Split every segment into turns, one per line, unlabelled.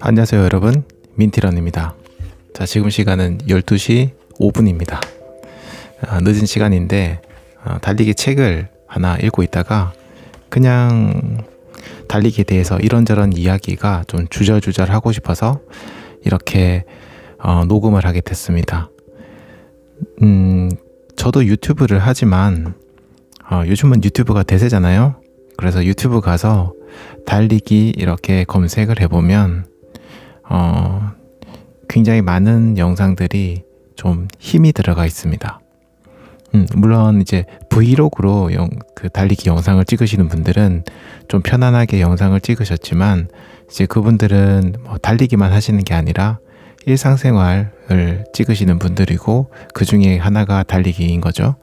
안녕하세요 여러분. 민티런입니다. 자 지금 시간은 12시 5분입니다. 아, 늦은 시간인데 아, 달리기 책을 하나 읽고 있다가 그냥 달리기에 대해서 이런저런 이야기가 좀 주절주절 하고 싶어서 이렇게 어, 녹음을 하게 됐습니다. 음 저도 유튜브를 하지만 어, 요즘은 유튜브가 대세잖아요 그래서 유튜브 가서 달리기 이렇게 검색을 해보면 어, 굉장히 많은 영상들이 좀 힘이 들어가 있습니다. 음, 물론 이제 브이로그로 영, 그 달리기 영상을 찍으시는 분들은 좀 편안하게 영상을 찍으셨지만 이제 그분들은 뭐 달리기만 하시는 게 아니라 일상생활을 찍으시는 분들이고 그 중에 하나가 달리기인 거죠.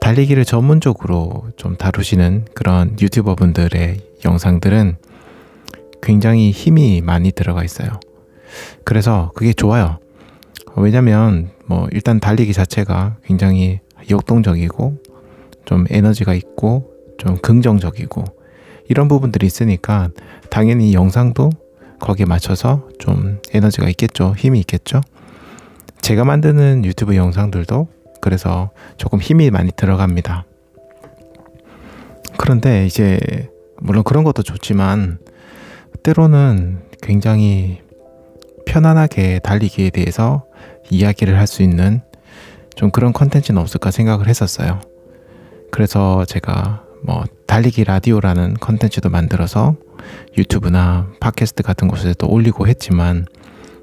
달리기를 전문적으로 좀 다루시는 그런 유튜버 분들의 영상들은 굉장히 힘이 많이 들어가 있어요. 그래서 그게 좋아요. 왜냐면 뭐 일단 달리기 자체가 굉장히 역동적이고 좀 에너지가 있고 좀 긍정적이고 이런 부분들이 있으니까 당연히 영상도 거기에 맞춰서 좀 에너지가 있겠죠. 힘이 있겠죠. 제가 만드는 유튜브 영상들도 그래서 조금 힘이 많이 들어갑니다. 그런데 이제 물론 그런 것도 좋지만 때로는 굉장히 편안하게 달리기에 대해서 이야기를 할 수 있는 좀 그런 컨텐츠는 없을까 생각을 했었어요. 그래서 제가 뭐 달리기 라디오라는 컨텐츠도 만들어서 유튜브나 팟캐스트 같은 곳에도 올리고 했지만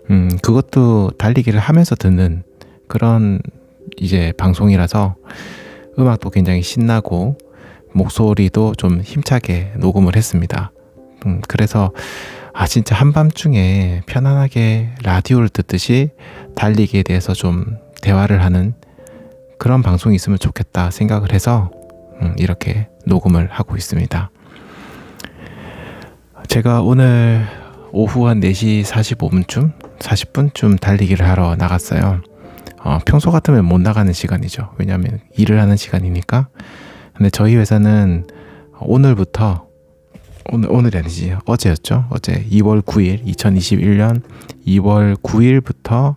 음 그것도 달리기를 하면서 듣는 그런 이제 방송이라서 음악도 굉장히 신나고 목소리도 좀 힘차게 녹음을 했습니다. 음, 그래서 아 진짜 한밤중에 편안하게 라디오를 듣듯이 달리기에 대해서 좀 대화를 하는 그런 방송이 있으면 좋겠다 생각을 해서 음, 이렇게 녹음을 하고 있습니다. 제가 오늘 오후 한 4시 45분쯤, 40분쯤 달리기를 하러 나갔어요. 어, 평소 같으면 못 나가는 시간이죠. 왜냐하면 일을 하는 시간이니까. 근데 저희 회사는 오늘부터 오늘 오늘이 아니지 어제였죠. 어제 2월 9일 2021년 2월 9일부터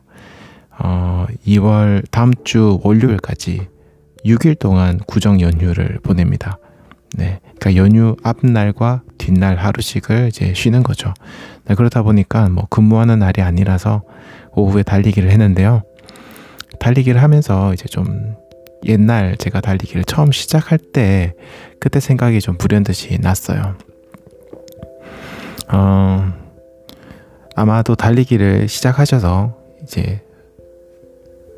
어 2월 다음 주 월요일까지 6일 동안 구정 연휴를 보냅니다. 네. 그러니까 연휴 앞날과 뒷날 하루씩을 이제 쉬는 거죠. 네, 그러다 보니까 뭐 근무하는 날이 아니라서 오후에 달리기를 했는데요. 달리기를 하면서 이제 좀 옛날 제가 달리기를 처음 시작할 때 그때 생각이 좀 불현듯이 났어요. 어, 아마도 달리기를 시작하셔서 이제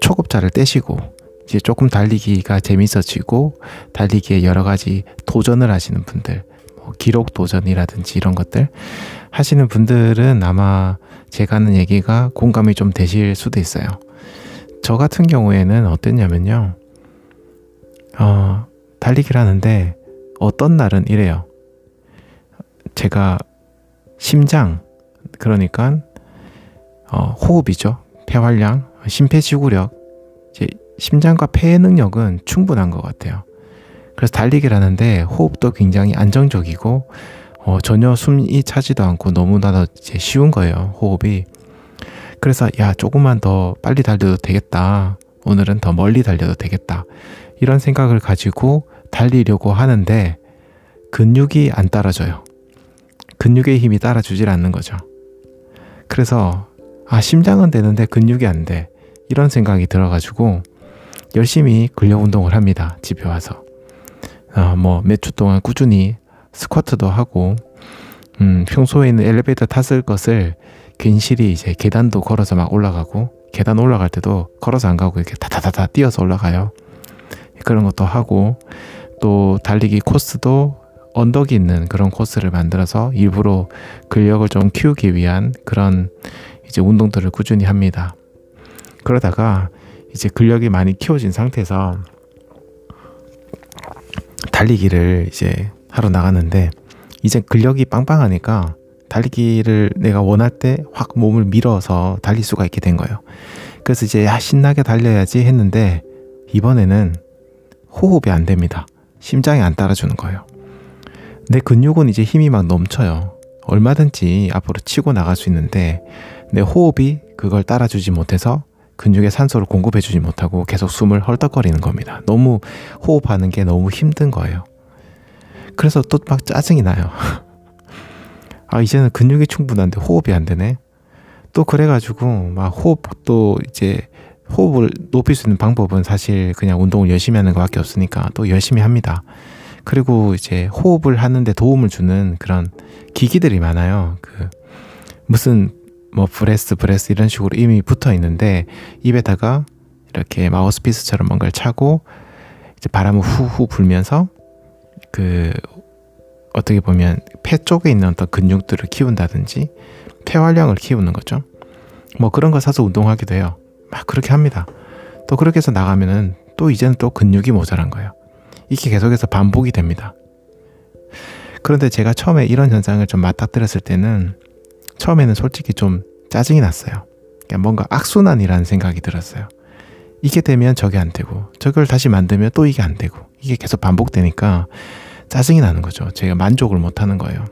초급자를 떼시고 이제 조금 달리기가 재밌어지고 달리기에 여러 가지 도전을 하시는 분들, 뭐 기록 도전이라든지 이런 것들 하시는 분들은 아마 제가 하는 얘기가 공감이 좀 되실 수도 있어요. 저 같은 경우에는 어땠냐면요. 어, 달리기를 하는데 어떤 날은 이래요. 제가 심장 그러니까 어, 호흡이죠. 폐활량, 심폐지구력, 이제 심장과 폐의 능력은 충분한 것 같아요. 그래서 달리기를 하는데 호흡도 굉장히 안정적이고 어, 전혀 숨이 차지도 않고 너무나도 이제 쉬운 거예요. 호흡이. 그래서 야 조금만 더 빨리 달려도 되겠다. 오늘은 더 멀리 달려도 되겠다. 이런 생각을 가지고 달리려고 하는데 근육이 안 따라줘요. 근육의 힘이 따라주질 않는 거죠. 그래서 아 심장은 되는데 근육이 안 돼. 이런 생각이 들어가지고 열심히 근력 운동을 합니다. 집에 와서. 어, 뭐몇 주 동안 꾸준히 스쿼트도 하고 음, 평소에는 엘리베이터 탔을 것을 괜시리 이제 계단도 걸어서 막 올라가고 계단 올라갈 때도 걸어서 안 가고 이렇게 다다다다 뛰어서 올라가요. 그런 것도 하고 또 달리기 코스도 언덕이 있는 그런 코스를 만들어서 일부러 근력을 좀 키우기 위한 그런 이제 운동들을 꾸준히 합니다. 그러다가 이제 근력이 많이 키워진 상태에서 달리기를 이제 하러 나갔는데 이제 근력이 빵빵하니까 달리기를 내가 원할 때 확 몸을 밀어서 달릴 수가 있게 된 거예요. 그래서 이제 야 신나게 달려야지 했는데 이번에는 호흡이 안 됩니다. 심장이 안 따라주는 거예요. 내 근육은 이제 힘이 막 넘쳐요. 얼마든지 앞으로 치고 나갈 수 있는데 내 호흡이 그걸 따라주지 못해서 근육에 산소를 공급해주지 못하고 계속 숨을 헐떡거리는 겁니다. 너무 호흡하는 게 너무 힘든 거예요. 그래서 또 막 짜증이 나요. 아, 이제는 근육이 충분한데 호흡이 안 되네. 또 그래가지고 막 호흡도 이제 호흡을 높일 수 있는 방법은 사실 그냥 운동을 열심히 하는 것밖에 없으니까 또 열심히 합니다. 그리고 이제 호흡을 하는데 도움을 주는 그런 기기들이 많아요. 그 무슨 뭐 breath breath 이런 식으로 이미 붙어 있는데 입에다가 이렇게 마우스피스처럼 뭔가를 차고 이제 바람을 후후 불면서 그 어떻게 보면 폐 쪽에 있는 어떤 근육들을 키운다든지 폐활량을 키우는 거죠. 뭐 그런 거 사서 운동하기도 해요. 막 그렇게 합니다. 또 그렇게 해서 나가면은 또 이제는 또 근육이 모자란 거예요. 이게 계속해서 반복이 됩니다. 그런데 제가 처음에 이런 현상을 좀 맞닥뜨렸을 때는 처음에는 솔직히 좀 짜증이 났어요. 그러니까 뭔가 악순환이라는 생각이 들었어요. 이게 되면 저게 안 되고 저걸 다시 만들면 또 이게 안 되고 이게 계속 반복되니까 짜증이 나는 거죠. 제가 만족을 못 하는 거예요.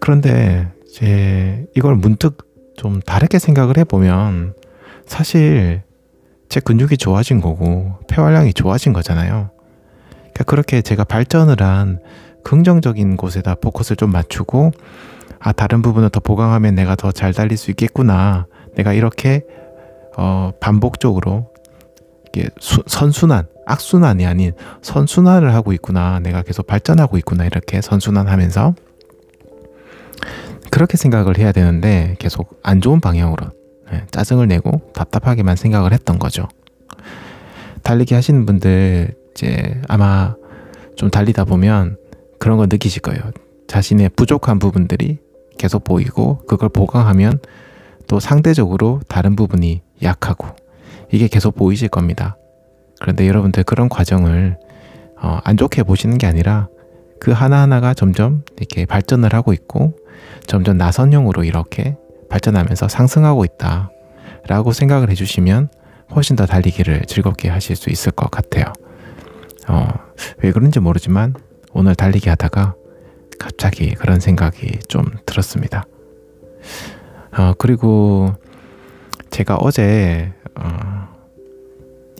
그런데 제 이걸 문득 좀 다르게 생각을 해보면 사실 제 근육이 좋아진 거고 폐활량이 좋아진 거잖아요. 그러니까 그렇게 제가 발전을 한 긍정적인 곳에다 포커스를 좀 맞추고 아 다른 부분을 더 보강하면 내가 더 잘 달릴 수 있겠구나. 내가 이렇게 어 반복적으로 이게 수, 선순환, 악순환이 아닌 선순환을 하고 있구나. 내가 계속 발전하고 있구나. 이렇게 선순환 하면서 그렇게 생각을 해야 되는데 계속 안 좋은 방향으로 네, 짜증을 내고 답답하게만 생각을 했던 거죠. 달리기 하시는 분들 이제 아마 좀 달리다 보면 그런 거 느끼실 거예요. 자신의 부족한 부분들이 계속 보이고 그걸 보강하면 또 상대적으로 다른 부분이 약하고 이게 계속 보이실 겁니다. 그런데 여러분들 그런 과정을 어, 안 좋게 보시는 게 아니라 그 하나하나가 점점 이렇게 발전을 하고 있고 점점 나선형으로 이렇게 발전하면서 상승하고 있다. 라고 생각을 해주시면 훨씬 더 달리기를 즐겁게 하실 수 있을 것 같아요. 어, 왜 그런지 모르지만 오늘 달리기 하다가 갑자기 그런 생각이 좀 들었습니다. 어, 그리고 제가 어제 어,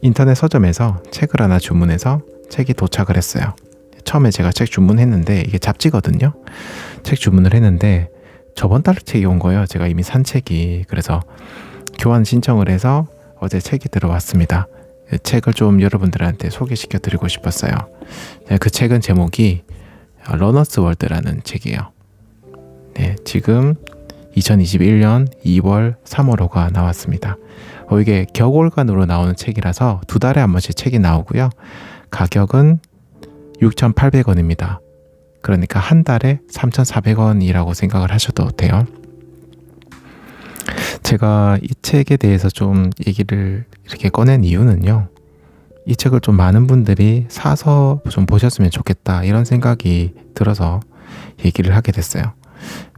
인터넷 서점에서 책을 하나 주문해서 책이 도착을 했어요. 처음에 제가 책 주문했는데 이게 잡지거든요. 책 주문을 했는데 저번 달 책이 온 거예요. 제가 이미 산 책이 그래서 교환 신청을 해서 어제 책이 들어왔습니다. 그 책을 좀 여러분들한테 소개시켜 드리고 싶었어요. 네, 그 책은 제목이 러너스 월드라는 책이에요. 네, 지금 2021년 2월 3월호가 나왔습니다. 어, 이게 격월간으로 나오는 책이라서 두 달에 한 번씩 책이 나오고요. 가격은 6,800원입니다. 그러니까 한 달에 3,400원이라고 생각을 하셔도 돼요. 제가 이 책에 대해서 좀 얘기를 이렇게 꺼낸 이유는요. 이 책을 좀 많은 분들이 사서 좀 보셨으면 좋겠다 이런 생각이 들어서 얘기를 하게 됐어요.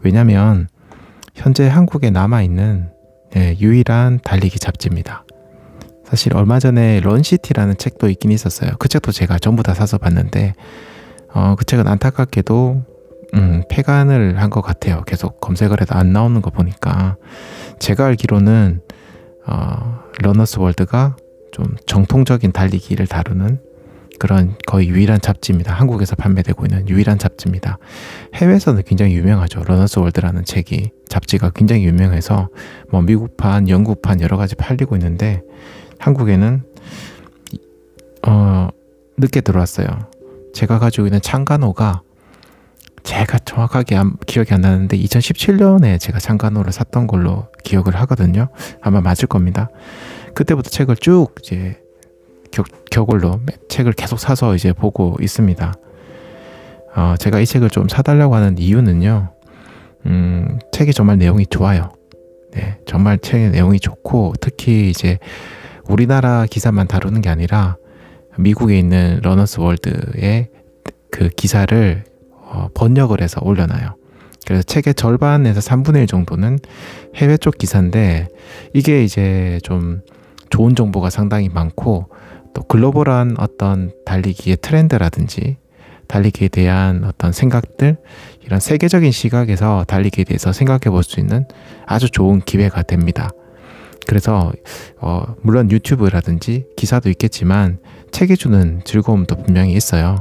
왜냐면 현재 한국에 남아있는 네, 유일한 달리기 잡지입니다. 사실 얼마 전에 런시티라는 책도 있긴 있었어요. 그 책도 제가 전부 다 사서 봤는데 어, 그 책은 안타깝게도 음, 폐간을 한 것 같아요. 계속 검색을 해도 안 나오는 거 보니까 제가 알기로는 어, Runner's World가 좀 정통적인 달리기를 다루는 그런 거의 유일한 잡지입니다. 한국에서 판매되고 있는 유일한 잡지입니다. 해외에서는 굉장히 유명하죠. Runner's World라는 책이 잡지가 굉장히 유명해서 뭐 미국판, 영국판 여러 가지 팔리고 있는데 한국에는 어 늦게 들어왔어요. 제가 가지고 있는 창간호가 제가 정확하게 안, 기억이 안 나는데 2017년에 제가 창간호를 샀던 걸로 기억을 하거든요. 아마 맞을 겁니다. 그때부터 책을 쭉 이제 격, 격월로 책을 계속 사서 이제 보고 있습니다. 어, 제가 이 책을 좀 사달라고 하는 이유는요. 음, 책이 정말 내용이 좋아요. 네, 정말 책의 내용이 좋고 특히 이제 우리나라 기사만 다루는 게 아니라 미국에 있는 러너스 월드의 그 기사를 어, 번역을 해서 올려놔요. 그래서 책의 절반에서 3분의 1 정도는 해외 쪽 기사인데 이게 이제 좀 좋은 정보가 상당히 많고 또 글로벌한 어떤 달리기의 트렌드라든지 달리기에 대한 어떤 생각들 이런 세계적인 시각에서 달리기에 대해서 생각해 볼 수 있는 아주 좋은 기회가 됩니다. 그래서 어, 물론 유튜브라든지 기사도 있겠지만 책이 주는 즐거움도 분명히 있어요.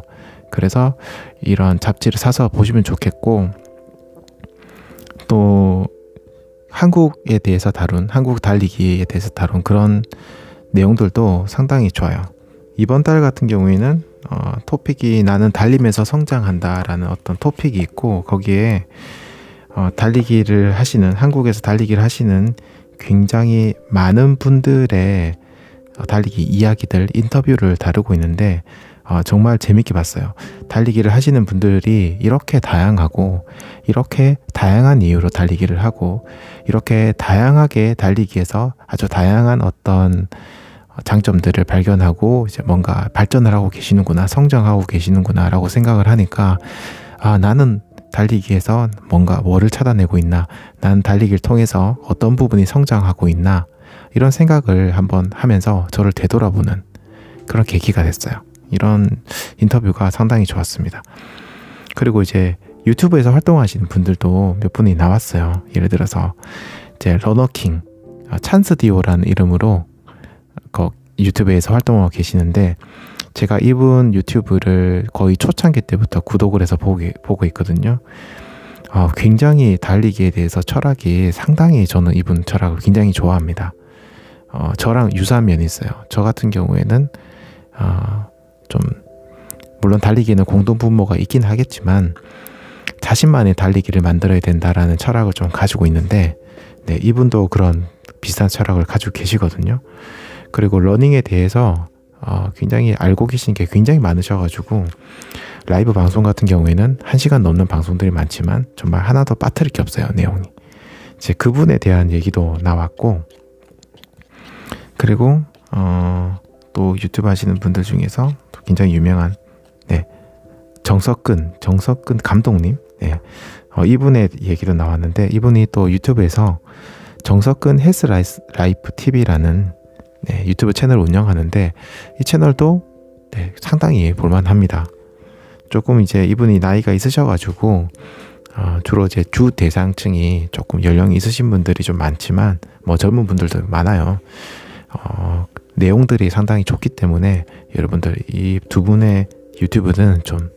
그래서 이런 잡지를 사서 보시면 좋겠고 또 한국에 대해서 다룬 한국 달리기에 대해서 다룬 그런 내용들도 상당히 좋아요. 이번 달 같은 경우에는 어, 토픽이 나는 달리면서 성장한다라는 어떤 토픽이 있고 거기에 어, 달리기를 하시는 한국에서 달리기를 하시는 굉장히 많은 분들의 어, 달리기 이야기들 인터뷰를 다루고 있는데 어, 정말 재밌게 봤어요. 달리기를 하시는 분들이 이렇게 다양하고 이렇게 다양한 이유로 달리기를 하고 이렇게 다양하게 달리기에서 아주 다양한 어떤 장점들을 발견하고 이제 뭔가 발전을 하고 계시는구나, 성장하고 계시는구나라고 생각을 하니까 아, 나는 달리기에서 뭔가 뭐를 찾아내고 있나, 나는 달리기를 통해서 어떤 부분이 성장하고 있나, 이런 생각을 한번 하면서 저를 되돌아보는 그런 계기가 됐어요. 이런 인터뷰가 상당히 좋았습니다. 그리고 이제 유튜브에서 활동하시는 분들도 몇 분이 나왔어요. 예를 들어서 이제 러너킹, 아, 찬스 디오라는 이름으로 그 유튜브에서 활동하고 계시는데 제가 이분 유튜브를 거의 초창기 때부터 구독을 해서 보기, 보고 있거든요. 어, 굉장히 달리기에 대해서 철학이 상당히 저는 이분 철학을 굉장히 좋아합니다. 어, 저랑 유사한 면이 있어요. 저 같은 경우에는 어, 좀 물론 달리기에는 공동 분모가 있긴 하겠지만 자신만의 달리기를 만들어야 된다라는 철학을 좀 가지고 있는데 네, 이분도 그런 비슷한 철학을 가지고 계시거든요. 그리고 running에 대해서 어, 굉장히 알고 계신 게 굉장히 많으셔가지고 라이브 방송 같은 경우에는 한 시간 넘는 방송들이 많지만 정말 하나도 빠뜨릴 게 없어요 내용이. 이제 그분에 대한 얘기도 나왔고 그리고 어, 또 유튜브 하시는 분들 중에서 또 굉장히 유명한 네 정석근 정석근 감독님 네 어, 이분의 얘기도 나왔는데 이분이 또 유튜브에서 정석근 헬스 라이프 TV라는 네, 유튜브 채널 운영하는데 이 채널도 네, 상당히 볼만합니다. 조금 이제 이분이 나이가 있으셔가지고 어, 주로 이제 주 대상층이 조금 연령이 있으신 분들이 좀 많지만 뭐 젊은 분들도 많아요. 어, 내용들이 상당히 좋기 때문에 여러분들 이 두 분의 유튜브는 좀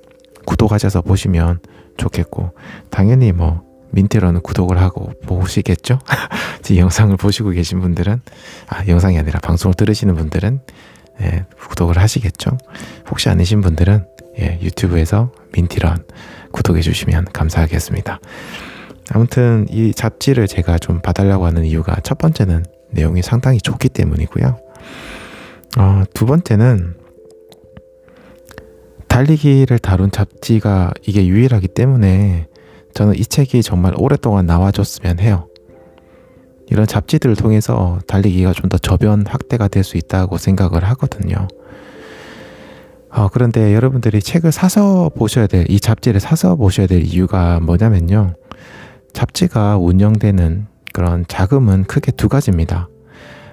구독하셔서 보시면 좋겠고 당연히 뭐 민트로는 구독을 하고 보시겠죠? 제 영상을 보시고 계신 분들은 아 영상이 아니라 방송을 들으시는 분들은 예, 구독을 하시겠죠? 혹시 아니신 분들은 예, 유튜브에서 민티런 구독해 주시면 감사하겠습니다. 아무튼 이 잡지를 제가 좀 봐달라고 하는 이유가 첫 번째는 내용이 상당히 좋기 때문이고요. 어, 두 번째는 달리기를 다룬 잡지가 이게 유일하기 때문에 저는 이 책이 정말 오랫동안 나와줬으면 해요. 이런 잡지들을 통해서 달리기가 좀 더 저변 확대가 될 수 있다고 생각을 하거든요. 어, 그런데 여러분들이 책을 사서 보셔야 될, 이 잡지를 사서 보셔야 될 이유가 뭐냐면요. 잡지가 운영되는 그런 자금은 크게 두 가지입니다.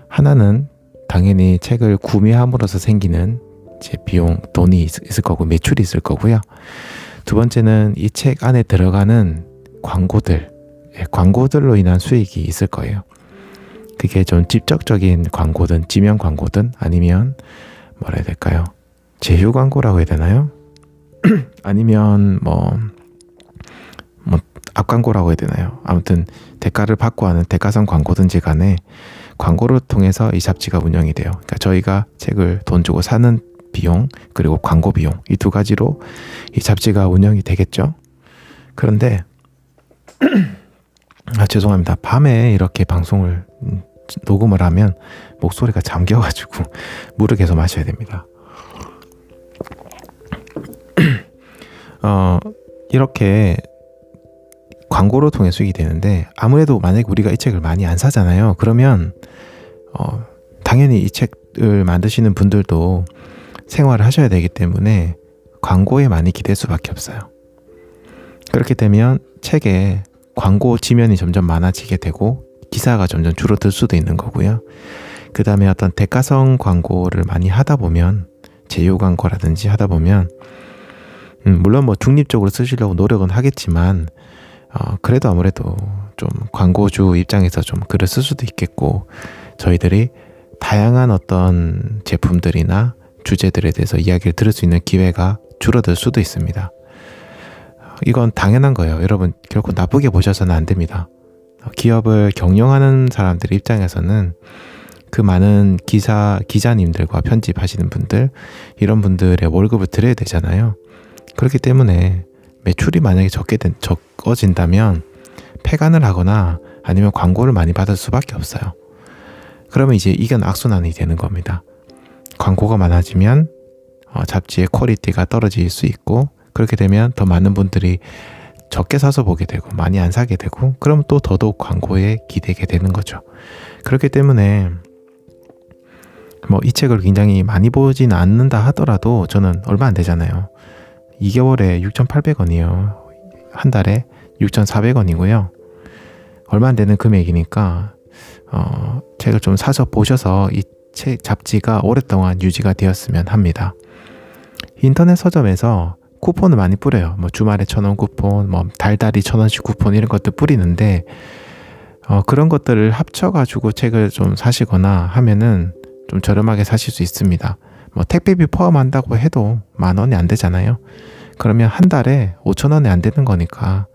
하나는 당연히 책을 구매함으로써 생기는 제 비용, 돈이 있을 거고 매출이 있을 거고요. 두 번째는 이 책 안에 들어가는 광고들, 예, 광고들로 인한 수익이 있을 거예요. 그게 좀 직접적인 광고든 지명 광고든 아니면 뭐라 해야 될까요? 제휴 광고라고 해야 되나요? 아니면 뭐, 뭐, 앞광고라고 해야 되나요? 아무튼 대가를 받고 하는 대가성 광고든지 간에 광고를 통해서 이 잡지가 운영이 돼요. 그러니까 저희가 책을 돈 주고 사는 비용 그리고 광고 비용 이 두 가지로 이 잡지가 운영이 되겠죠. 그런데 아 죄송합니다. 밤에 이렇게 방송을 음, 녹음을 하면 목소리가 잠겨가지고 물을 계속 마셔야 됩니다. 어 이렇게 광고로 통해 수익이 되는데 아무래도 만약에 우리가 이 책을 많이 안 사잖아요. 그러면 어 당연히 이 책을 만드시는 분들도 생활을 하셔야 되기 때문에 광고에 많이 기댈 수밖에 없어요. 그렇게 되면 책에 광고 지면이 점점 많아지게 되고 기사가 점점 줄어들 수도 있는 거고요. 그 다음에 어떤 대가성 광고를 많이 하다 보면 제휴 광고라든지 하다 보면 음, 물론 뭐 중립적으로 쓰시려고 노력은 하겠지만 어, 그래도 아무래도 좀 광고주 입장에서 좀 글을 쓸 수도 있겠고 저희들이 다양한 어떤 제품들이나 주제들에 대해서 이야기를 들을 수 있는 기회가 줄어들 수도 있습니다. 이건 당연한 거예요. 여러분 결코 나쁘게 보셔서는 안 됩니다. 기업을 경영하는 사람들 입장에서는 그 많은 기사 기자님들과 편집하시는 분들 이런 분들의 월급을 드려야 되잖아요. 그렇기 때문에 매출이 만약에 적게 된, 적어진다면 폐간을 하거나 아니면 광고를 많이 받을 수밖에 없어요. 그러면 이제 이건 악순환이 되는 겁니다. 광고가 많아지면 어, 잡지의 quality가 떨어질 수 있고 그렇게 되면 더 많은 분들이 적게 사서 보게 되고 많이 안 사게 되고 그럼 또 더더욱 광고에 기대게 되는 거죠. 그렇기 때문에 뭐 이 책을 굉장히 많이 보진 않는다 하더라도 저는 얼마 안 되잖아요. 2개월에 6,800원이에요. 한 달에 6,400원이고요. 얼마 안 되는 금액이니까 어, 책을 좀 사서 보셔서 이 책 잡지가 오랫동안 유지가 되었으면 합니다. 인터넷 서점에서 쿠폰을 많이 뿌려요. 뭐 주말에 천 원 쿠폰, 뭐 달달이 천 원씩 쿠폰 이런 것들 뿌리는데 어, 그런 것들을 합쳐가지고 책을 좀 사시거나 하면은 좀 저렴하게 사실 수 있습니다. 뭐 택배비 포함한다고 해도 만 원이 안 되잖아요. 그러면 한 달에 5천 원이 안 되는 거니까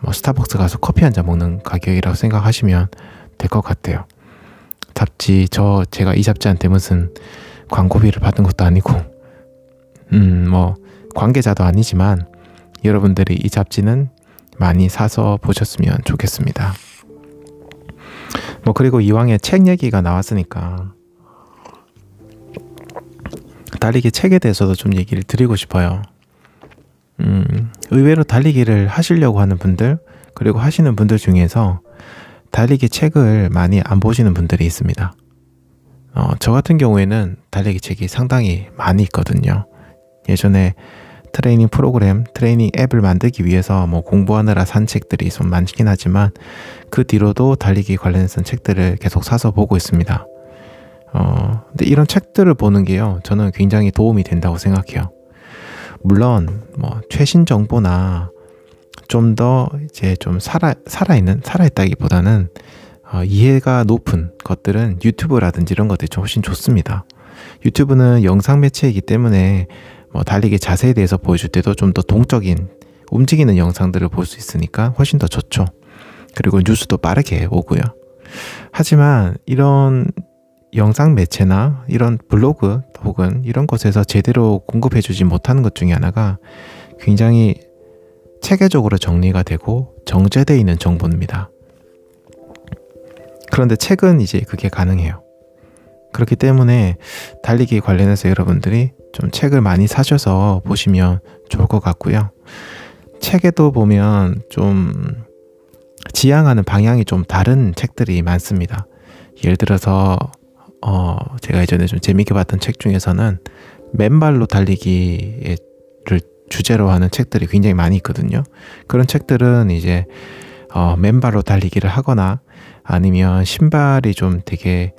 뭐 스타벅스 가서 커피 한 잔 먹는 가격이라고 생각하시면 될 것 같아요. 잡지 저 제가 이 잡지한테 무슨 광고비를 받은 것도 아니고 음 뭐 관계자도 아니지만 여러분들이 이 잡지는 많이 사서 보셨으면 좋겠습니다. 뭐 그리고 이왕에 책 얘기가 나왔으니까 달리기 책에 대해서도 좀 얘기를 드리고 싶어요. 음, 의외로 달리기를 하시려고 하는 분들, 그리고 하시는 분들 중에서 달리기 책을 많이 안 보시는 분들이 있습니다. 어, 저 같은 경우에는 달리기 책이 상당히 많이 있거든요. 예전에 트레이닝 프로그램, 트레이닝 앱을 만들기 위해서 뭐 공부하느라 산 책들이 좀 많긴 하지만 그 뒤로도 달리기 관련해서 책들을 계속 사서 보고 있습니다. 어, 근데 이런 책들을 보는 게요, 저는 굉장히 도움이 된다고 생각해요. 물론, 뭐, 최신 정보나 좀 더 이제 좀 살아, 살아있는, 살아있다기보다는 어, 이해가 높은 것들은 유튜브라든지 이런 것들이 좀 훨씬 좋습니다. 유튜브는 영상 매체이기 때문에 뭐 달리기 자세에 대해서 보여줄 때도 좀 더 동적인 움직이는 영상들을 볼 수 있으니까 훨씬 더 좋죠. 그리고 뉴스도 빠르게 오고요. 하지만 이런 영상 매체나 이런 블로그 혹은 이런 곳에서 제대로 공급해주지 못하는 것 중에 하나가 굉장히 체계적으로 정리가 되고 정제되어 있는 정보입니다. 그런데 책은 이제 그게 가능해요. 그렇기 때문에 달리기 관련해서 여러분들이 좀 책을 많이 사셔서 보시면 좋을 것 같고요. 책에도 보면 좀 지향하는 방향이 좀 다른 책들이 많습니다. 예를 들어서 어, 제가 예전에 좀 재밌게 봤던 책 중에서는 맨발로 달리기를 주제로 하는 책들이 굉장히 많이 있거든요. 그런 책들은 이제 어, 맨발로 달리기를 하거나 아니면 신발이 좀 되게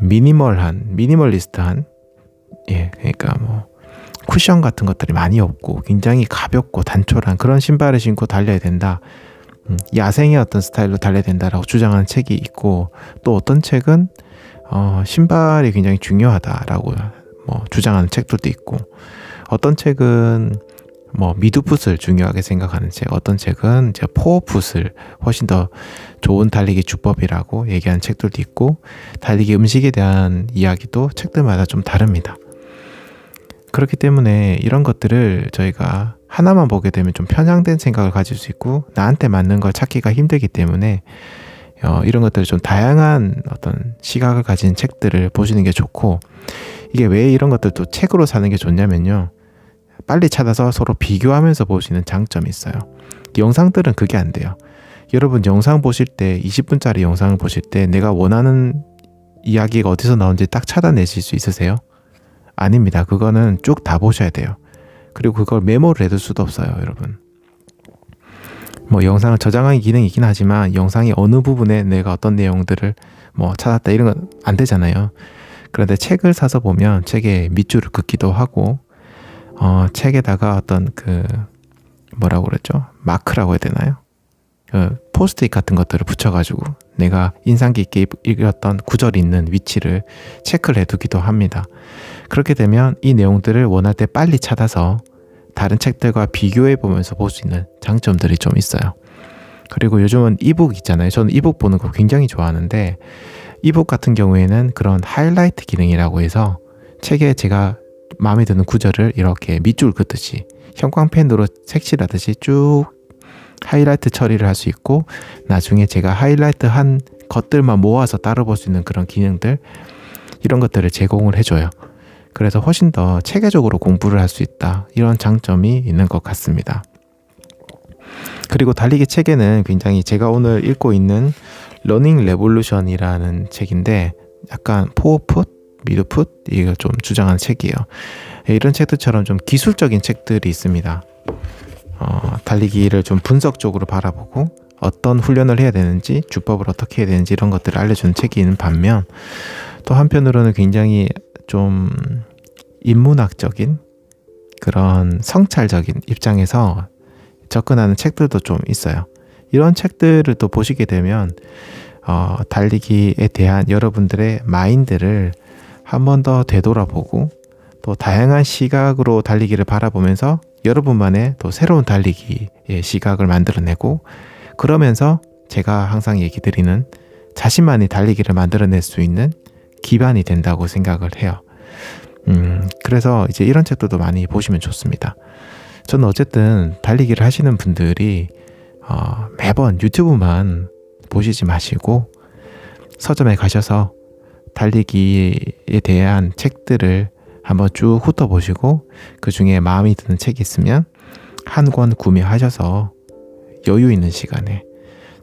미니멀한, 미니멀리스트한, 예, 그러니까 뭐, 쿠션 같은 것들이 많이 없고 굉장히 가볍고 단촐한 그런 신발을 신고 달려야 된다. 음, 야생의 어떤 스타일로 달려야 된다라고 주장하는 책이 있고 또 어떤 책은 어, 신발이 굉장히 중요하다라고 뭐 주장하는 책들도 있고 어떤 책은 뭐 미드풋을 중요하게 생각하는 책, 어떤 책은 이제 포어풋을 훨씬 더 좋은 달리기 주법이라고 얘기하는 책들도 있고 달리기 음식에 대한 이야기도 책들마다 좀 다릅니다. 그렇기 때문에 이런 것들을 저희가 하나만 보게 되면 좀 편향된 생각을 가질 수 있고 나한테 맞는 걸 찾기가 힘들기 때문에 어, 이런 것들을 좀 다양한 어떤 시각을 가진 책들을 보시는 게 좋고 이게 왜 이런 것들도 책으로 사는 게 좋냐면요. 빨리 찾아서 서로 비교하면서 있는 장점이 있어요. 영상들은 그게 안 돼요. 여러분 영상 보실 때 20분짜리 영상을 보실 때 내가 원하는 이야기가 어디서 나온지 딱 찾아내실 수 있으세요? 아닙니다. 그거는 쭉 다 보셔야 돼요. 그리고 그걸 메모를 해둘 수도 없어요, 여러분. 뭐 영상을 저장하기 기능이 있긴 하지만 영상의 어느 부분에 내가 어떤 내용들을 뭐 찾았다 이런 건 안 되잖아요. 그런데 책을 사서 보면 책에 밑줄을 긋기도 하고 어, 책에다가 어떤 그 뭐라고 그랬죠? 마크라고 해야 되나요? 그 포스트잇 같은 것들을 붙여가지고 내가 인상 깊게 읽었던 구절이 있는 위치를 체크를 해두기도 합니다. 그렇게 되면 이 내용들을 원할 때 빨리 찾아서 다른 책들과 비교해 보면서 볼 수 있는 장점들이 좀 있어요. 그리고 요즘은 이북 있잖아요. 저는 이북 보는 거 굉장히 좋아하는데 이북 같은 경우에는 그런 하이라이트 기능이라고 해서 책에 제가 마음에 드는 구절을 이렇게 밑줄 긋듯이 형광펜으로 색칠하듯이 쭉 하이라이트 처리를 할 수 있고 나중에 제가 하이라이트 한 것들만 모아서 따로 볼 수 있는 그런 기능들 이런 것들을 제공을 해줘요. 그래서 훨씬 더 체계적으로 공부를 할 수 있다. 이런 장점이 있는 것 같습니다. 그리고 달리기 책에는 굉장히 제가 오늘 읽고 있는 Running Revolution이라는 책인데 약간 forefoot, midfoot 이걸 좀 주장하는 책이에요. 이런 책들처럼 좀 기술적인 책들이 있습니다. 어, 달리기를 좀 분석적으로 바라보고 어떤 훈련을 해야 되는지 주법을 어떻게 해야 되는지 이런 것들을 알려주는 책이 있는 반면 또 한편으로는 굉장히 좀 인문학적인 그런 성찰적인 입장에서 접근하는 책들도 좀 있어요. 이런 책들을 또 보시게 되면 어, 달리기에 대한 여러분들의 마인드를 한 번 더 되돌아보고 또 다양한 시각으로 달리기를 바라보면서 여러분만의 또 새로운 달리기의 시각을 만들어내고 그러면서 제가 항상 얘기 드리는 자신만의 달리기를 만들어낼 수 있는 기반이 된다고 생각을 해요. 음, 그래서 이제 이런 책들도 많이 보시면 좋습니다. 저는 어쨌든 달리기를 하시는 분들이 어, 매번 유튜브만 보시지 마시고 서점에 가셔서 달리기에 대한 책들을 한번 쭉 훑어보시고 그 중에 마음이 드는 책이 있으면 한 권 구매하셔서 여유 있는 시간에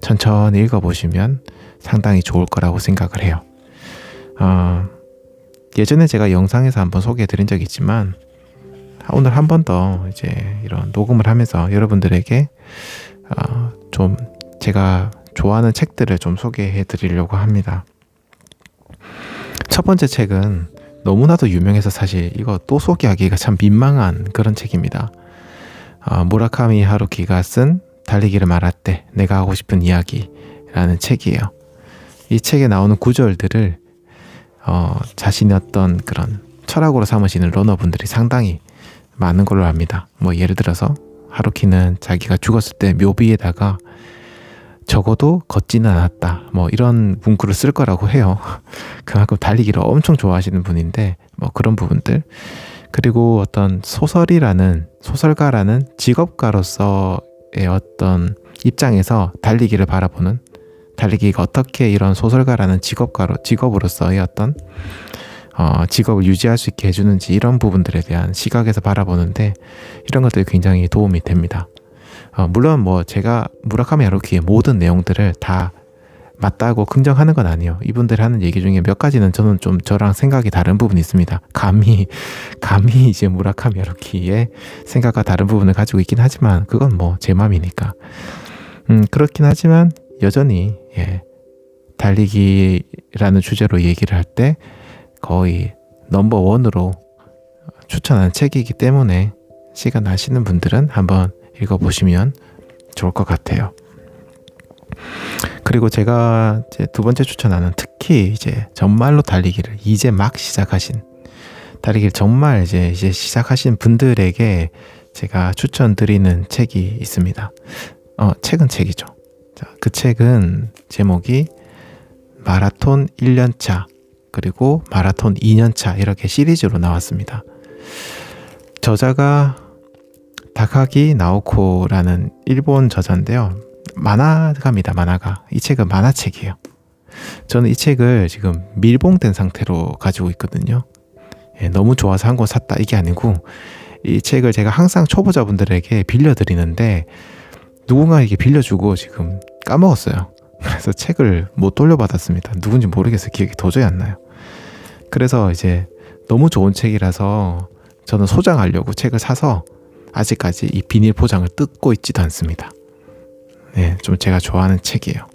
천천히 읽어보시면 상당히 좋을 거라고 생각을 해요. 어, 예전에 제가 영상에서 한번 소개해 드린 적이 있지만 오늘 한 번 더 이제 이런 녹음을 하면서 여러분들에게 어, 좀 제가 좋아하는 책들을 좀 소개해 드리려고 합니다. 첫 번째 책은 너무나도 유명해서 사실 이거 또 소개하기가 참 민망한 그런 책입니다. 어, 무라카미 하루키가 쓴 달리기를 말할 때 내가 하고 싶은 이야기라는 책이에요. 이 책에 나오는 구절들을 어, 자신의 어떤 그런 철학으로 삼으시는 러너분들이 상당히 많은 걸로 압니다. 뭐 예를 들어서 하루키는 자기가 죽었을 때 묘비에다가 적어도 걷지는 않았다. 뭐 이런 문구를 쓸 거라고 해요. 그만큼 달리기를 엄청 좋아하시는 분인데 뭐 그런 부분들 그리고 어떤 소설이라는 소설가라는 직업가로서의 어떤 입장에서 달리기를 바라보는 달리기가 어떻게 이런 소설가라는 직업가로 직업으로서의 어떤 어, 직업을 유지할 수 있게 해주는지 이런 부분들에 대한 시각에서 바라보는데 이런 것들이 굉장히 도움이 됩니다. 어, 물론 뭐 제가 무라카미 하루키의 모든 내용들을 다 맞다고 긍정하는 건 아니에요. 이분들 하는 얘기 중에 몇 가지는 저는 좀 저랑 생각이 다른 부분이 있습니다. 감히, 감히 이제 무라카미 하루키의 생각과 다른 부분을 가지고 있긴 하지만 그건 뭐제 맘이니까. 음, 그렇긴 하지만 여전히, 예, 달리기라는 주제로 얘기를 할 때 거의 넘버 원으로 추천하는 책이기 때문에 시간 나시는 분들은 한번 읽어보시면 좋을 것 같아요. 그리고 제가 두 번째 추천하는 특히 이제 정말로 달리기를 이제 막 시작하신 달리기를 정말 이제 이제 시작하신 분들에게 제가 추천드리는 책이 있습니다. 어, 책은 책이죠. 자, 그 책은 제목이 마라톤 1년차 그리고 마라톤 2년차 이렇게 시리즈로 나왔습니다. 저자가 다카기 나오코라는 일본 저자인데요. 만화가입니다, 만화가. 이 책은 만화책이에요. 저는 이 책을 지금 밀봉된 상태로 가지고 있거든요. 예, 너무 좋아서 한 권 샀다 이게 아니고 이 책을 제가 항상 초보자분들에게 빌려드리는데 누군가에게 빌려주고 지금 까먹었어요. 그래서 책을 못 돌려받았습니다. 누군지 모르겠어요. 기억이 도저히 안 나요. 그래서 이제 너무 좋은 책이라서 저는 소장하려고 책을 사서 아직까지 이 비닐 포장을 뜯고 있지도 않습니다. 네, 좀 제가 좋아하는 책이에요.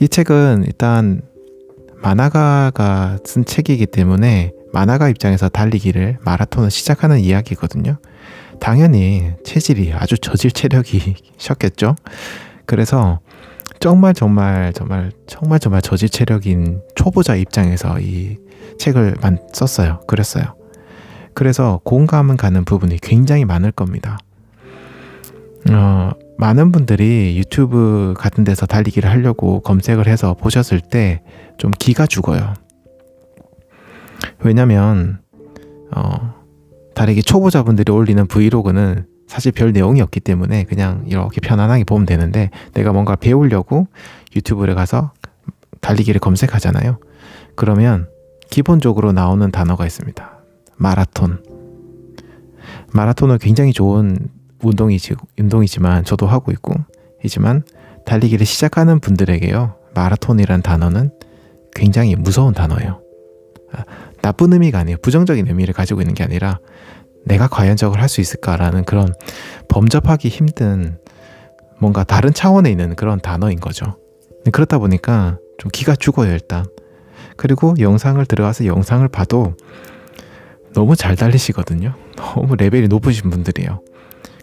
이 책은 일단 만화가가 쓴 책이기 때문에 만화가 입장에서 달리기를 마라톤을 시작하는 이야기거든요. 당연히 체질이 아주 저질 체력이셨겠죠. 그래서 정말 정말 정말 정말 정말 저질 체력인 초보자 입장에서 이 책을 썼어요. 그랬어요. 그래서 공감은 가는 부분이 굉장히 많을 겁니다. 어, 많은 분들이 유튜브 같은 데서 달리기를 하려고 검색을 해서 보셨을 때 좀 기가 죽어요. 왜냐면, 어, 달리기 초보자분들이 올리는 브이로그는 사실 별 내용이 없기 때문에 그냥 이렇게 편안하게 보면 되는데 내가 뭔가 배우려고 유튜브를 가서 달리기를 검색하잖아요. 그러면 기본적으로 나오는 단어가 있습니다. 마라톤. 마라톤은 굉장히 좋은 운동이지, 운동이지만 저도 하고 있고 이지만 달리기를 시작하는 분들에게요 마라톤이란 단어는 굉장히 무서운 단어예요. 아, 나쁜 의미가 아니에요. 부정적인 의미를 가지고 있는 게 아니라 내가 과연 저걸 할 수 있을까라는 그런 범접하기 힘든 뭔가 다른 차원에 있는 그런 단어인 거죠. 그렇다 보니까 좀 기가 죽어요, 일단. 그리고 영상을 들어가서 영상을 봐도 너무 잘 달리시거든요. 너무 레벨이 높으신 분들이에요.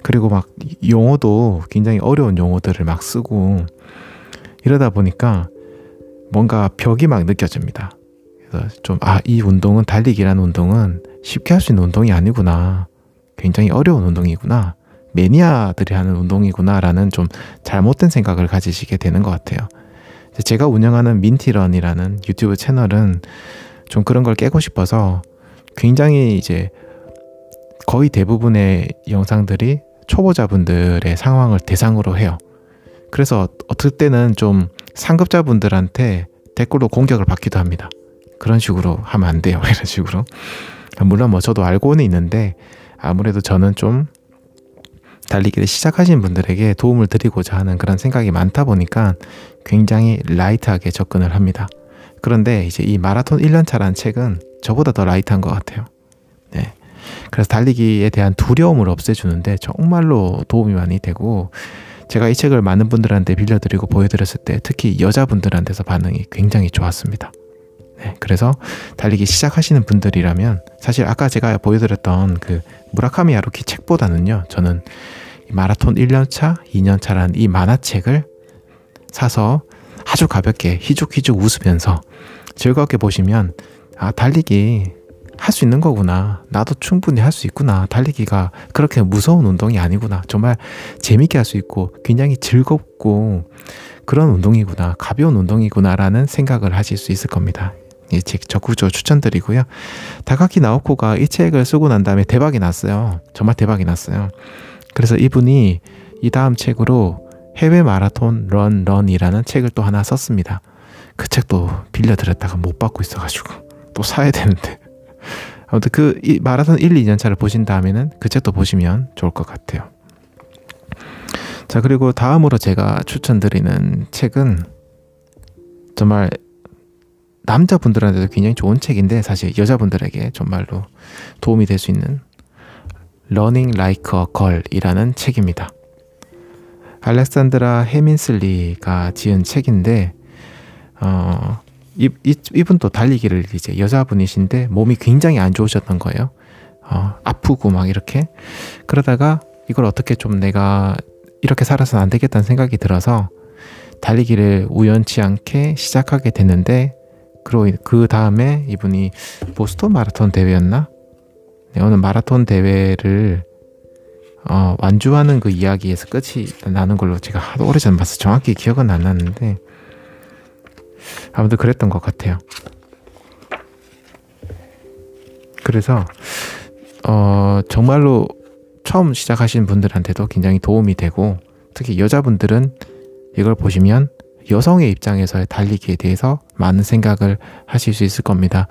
그리고 막 용어도 굉장히 어려운 용어들을 막 쓰고 이러다 보니까 뭔가 벽이 막 느껴집니다. 좀, 아, 이 운동은 달리기라는 운동은 쉽게 할 수 있는 운동이 아니구나. 굉장히 어려운 운동이구나. 매니아들이 하는 운동이구나라는 좀 잘못된 생각을 가지시게 되는 것 같아요. 제가 운영하는 민티런이라는 유튜브 채널은 좀 그런 걸 깨고 싶어서 굉장히 이제 거의 대부분의 영상들이 초보자분들의 상황을 대상으로 해요. 그래서 어떨 때는 좀 상급자분들한테 댓글로 공격을 받기도 합니다. 그런 식으로 하면 안 돼요. 이런 식으로. 물론 뭐 저도 알고는 있는데 아무래도 저는 좀 달리기를 시작하신 분들에게 도움을 드리고자 하는 그런 생각이 많다 보니까 굉장히 light하게 접근을 합니다. 그런데 이제 이 마라톤 1년차라는 책은 저보다 더 light한 것 같아요. 네. 그래서 달리기에 대한 두려움을 없애주는데 정말로 도움이 많이 되고 제가 이 책을 많은 분들한테 빌려드리고 보여드렸을 때 특히 여자분들한테서 반응이 굉장히 좋았습니다. 네, 그래서 달리기 시작하시는 분들이라면 사실 아까 제가 보여드렸던 그 무라카미 하루키 책보다는요 저는 마라톤 1년차, 2년차라는 이 만화책을 사서 아주 가볍게 희죽희죽 웃으면서 즐겁게 보시면 아 달리기 할 수 있는 거구나. 나도 충분히 할 수 있구나. 달리기가 그렇게 무서운 운동이 아니구나. 정말 재밌게 할 수 있고 굉장히 즐겁고 그런 운동이구나. 가벼운 운동이구나라는 생각을 하실 수 있을 겁니다. 이 책 적극적으로 추천드리고요. 다카키 나오코가 이 책을 쓰고 난 다음에 대박이 났어요. 정말 대박이 났어요. 그래서 이분이 이 다음 책으로 해외 마라톤 런 런이라는 책을 또 하나 썼습니다. 그 책도 빌려드렸다가 못 받고 있어가지고 또 사야 되는데 아무튼 그 마라톤 1, 2년 차를 보신 다음에는 그 책도 보시면 좋을 것 같아요. 자, 그리고 다음으로 제가 추천드리는 책은 정말 남자분들한테도 굉장히 좋은 책인데 사실 여자분들에게 정말로 도움이 될 수 있는 Running Like a Girl이라는 책입니다. 알렉산드라 헤민슬리가 지은 책인데 어, 이, 이, 이 분도 달리기를 이제 여자분이신데 몸이 굉장히 안 좋으셨던 거예요. 어, 아프고 막 이렇게. 그러다가 이걸 어떻게 좀 내가 이렇게 살아서는 안 되겠다는 생각이 들어서 달리기를 우연치 않게 시작하게 됐는데 그리고 그 다음에 이분이 보스턴 마라톤 대회였나? 네, 어느 마라톤 대회를 어, 완주하는 그 이야기에서 끝이 나는 걸로 제가 하도 오래전 봐서 정확히 기억은 안 나는데 아무튼 그랬던 것 같아요. 그래서 어, 정말로 처음 시작하신 분들한테도 굉장히 도움이 되고 특히 여자분들은 이걸 보시면 여성의 입장에서의 달리기에 대해서 많은 생각을 하실 수 있을 겁니다.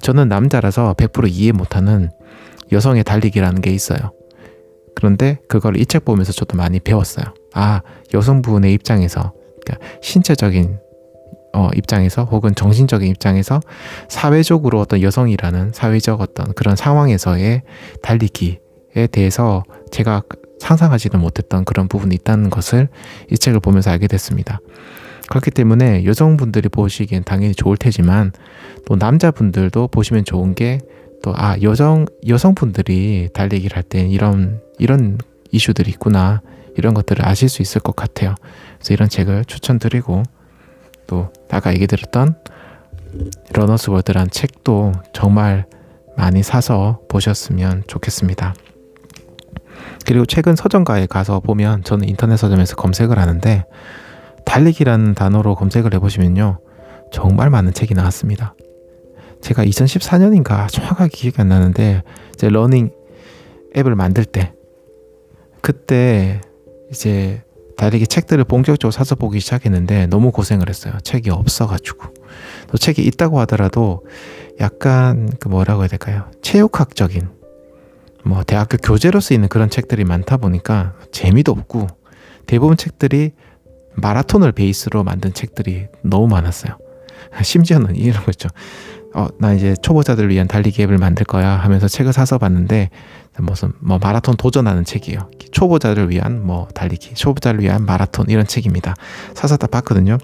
저는 남자라서 100% 이해 못하는 여성의 달리기라는 게 있어요. 그런데 그걸 이 책 보면서 저도 많이 배웠어요. 아, 여성분의 입장에서 그러니까 신체적인 어, 입장에서 혹은 정신적인 입장에서 사회적으로 어떤 여성이라는 사회적 어떤 그런 상황에서의 달리기에 대해서 제가 상상하지도 못했던 그런 부분이 있다는 것을 이 책을 보면서 알게 됐습니다. 그렇기 때문에 여성분들이 보시기엔 당연히 좋을 테지만 또 남자분들도 보시면 좋은 게 또 아 여성 여성분들이 달리기를 할 때 이런 이런 이슈들이 있구나 이런 것들을 아실 수 있을 것 같아요. 그래서 이런 책을 추천드리고 또 아까 얘기 드렸던 러너스 월드란 책도 정말 많이 사서 보셨으면 좋겠습니다. 그리고 최근 서점가에 가서 보면 저는 인터넷 서점에서 검색을 하는데 달리기라는 단어로 검색을 해보시면요. 정말 많은 책이 나왔습니다. 제가 2014년인가 정확하게 기억이 안 나는데 이제 러닝 앱을 만들 때 그때 이제 달리기 책들을 본격적으로 사서 보기 시작했는데 너무 고생을 했어요. 책이 없어가지고. 또 책이 있다고 하더라도 약간 그 뭐라고 해야 될까요? 체육학적인 뭐 대학교 교재로 쓰이는 그런 책들이 많다 보니까 재미도 없고 대부분 책들이 마라톤을 베이스로 만든 책들이 너무 많았어요. 심지어는 이런 거 있죠. 어, 나 이제 초보자들을 위한 달리기 앱을 만들 거야 하면서 책을 사서 봤는데 무슨 뭐 마라톤 도전하는 책이에요. 초보자를 위한 뭐 달리기, 초보자를 위한 마라톤 이런 책입니다. 사서 딱 봤거든요.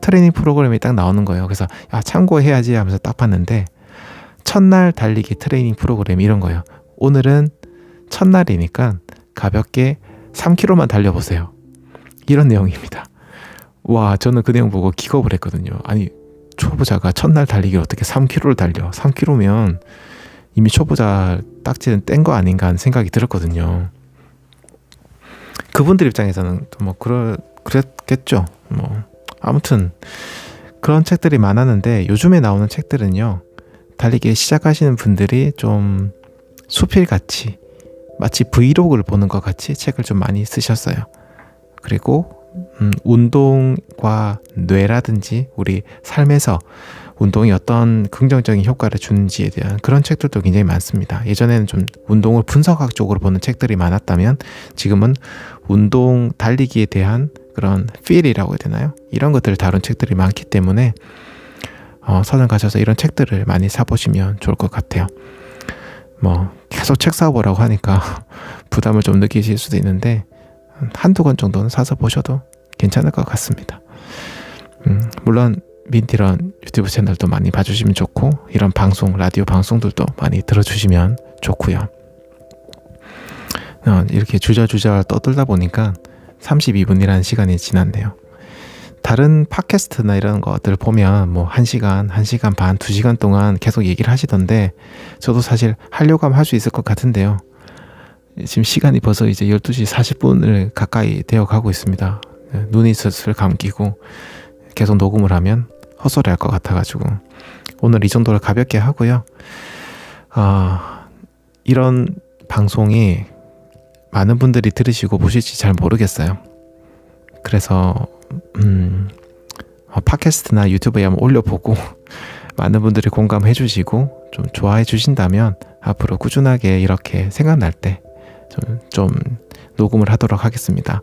트레이닝 프로그램이 딱 나오는 거예요. 그래서 아 참고해야지 하면서 딱 봤는데 첫날 달리기 트레이닝 프로그램 이런 거예요. 오늘은 첫날이니까 가볍게 3km만 달려보세요. 이런 내용입니다. 와, 저는 그 내용 보고 기겁을 했거든요. 아니, 초보자가 첫날 달리기를 어떻게 3km를 달려? 3km면 이미 초보자 딱지는 뗀 거 아닌가 하는 생각이 들었거든요. 그분들 입장에서는 뭐 그럴 그랬겠죠. 뭐 아무튼 그런 책들이 많았는데 요즘에 나오는 책들은요. 달리기 시작하시는 분들이 좀 수필같이 마치 브이로그를 보는 것 같이 책을 좀 많이 쓰셨어요. 그리고 음, 운동과 뇌라든지 우리 삶에서 운동이 어떤 긍정적인 효과를 주는지에 대한 그런 책들도 굉장히 많습니다. 예전에는 좀 운동을 분석학적으로 보는 책들이 많았다면 지금은 운동 달리기에 대한 그런 필이라고 해야 되나요? 이런 것들을 다룬 책들이 많기 때문에 어, 서점 가셔서 이런 책들을 많이 사보시면 좋을 것 같아요. 뭐 계속 책 사보라고 하니까 부담을 좀 느끼실 수도 있는데 한두 권 정도는 사서 보셔도 괜찮을 것 같습니다. 음, 물론 민티런 유튜브 채널도 많이 봐주시면 좋고 이런 방송 라디오 방송들도 많이 들어주시면 좋고요. 어, 이렇게 주저주저 떠들다 보니까 32분이라는 시간이 지났네요. 다른 팟캐스트나 이런 것들 보면 뭐 1시간, 1시간 반, 2시간 동안 계속 얘기를 하시던데 저도 사실 하려고 하면 할 수 있을 것 같은데요. 지금 시간이 벌써 이제 12시 40분을 가까이 되어 가고 있습니다. 네, 눈이 슬슬 감기고 계속 녹음을 하면 헛소리 할 것 같아가지고 오늘 이 정도로 가볍게 하고요. 아, 이런 방송이 많은 분들이 들으시고 보실지 잘 모르겠어요. 그래서 음, 어, 팟캐스트나 유튜브에 한번 올려보고 많은 분들이 공감해 주시고 좀 좋아해 주신다면 앞으로 꾸준하게 이렇게 생각날 때 좀, 좀 녹음을 하도록 하겠습니다.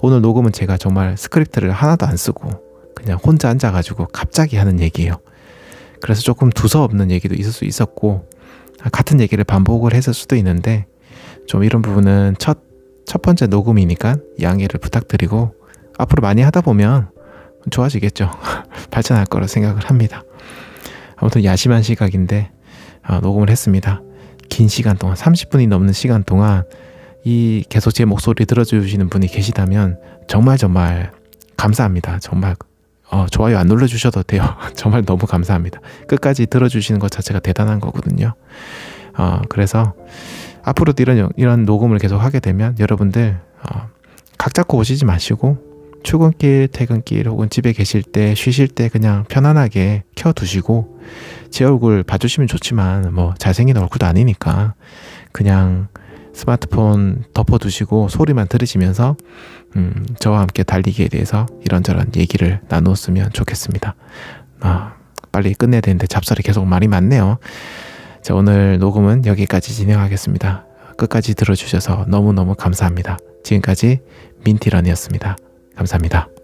오늘 녹음은 제가 정말 스크립트를 하나도 안 쓰고 그냥 혼자 앉아가지고 갑자기 하는 얘기예요. 그래서 조금 두서없는 얘기도 있을 수 있었고 같은 얘기를 반복을 했을 수도 있는데 좀 이런 부분은 첫, 첫 번째 녹음이니까 양해를 부탁드리고 앞으로 많이 하다 보면 좋아지겠죠. 발전할 거라 생각을 합니다. 아무튼 야심한 시각인데 어, 녹음을 했습니다. 긴 시간 동안 30분이 넘는 시간 동안 이 계속 제 목소리 들어주시는 분이 계시다면 정말 정말 감사합니다. 정말 어, 좋아요 안 눌러주셔도 돼요. 정말 너무 감사합니다. 끝까지 들어주시는 것 자체가 대단한 거거든요. 어, 그래서 앞으로도 이런, 이런 녹음을 계속 하게 되면 여러분들 어, 각 잡고 오시지 마시고 출근길, 퇴근길 혹은 집에 계실 때, 쉬실 때 그냥 편안하게 켜두시고 제 얼굴 봐주시면 좋지만 뭐 잘생긴 얼굴도 아니니까 그냥 스마트폰 덮어두시고 소리만 들으시면서 음, 저와 함께 달리기에 대해서 이런저런 얘기를 나눴으면 좋겠습니다. 아, 빨리 끝내야 되는데 잡설이 계속 말이 많네요. 자, 오늘 녹음은 여기까지 진행하겠습니다. 끝까지 들어주셔서 너무너무 감사합니다. 지금까지 민티런이었습니다. 감사합니다.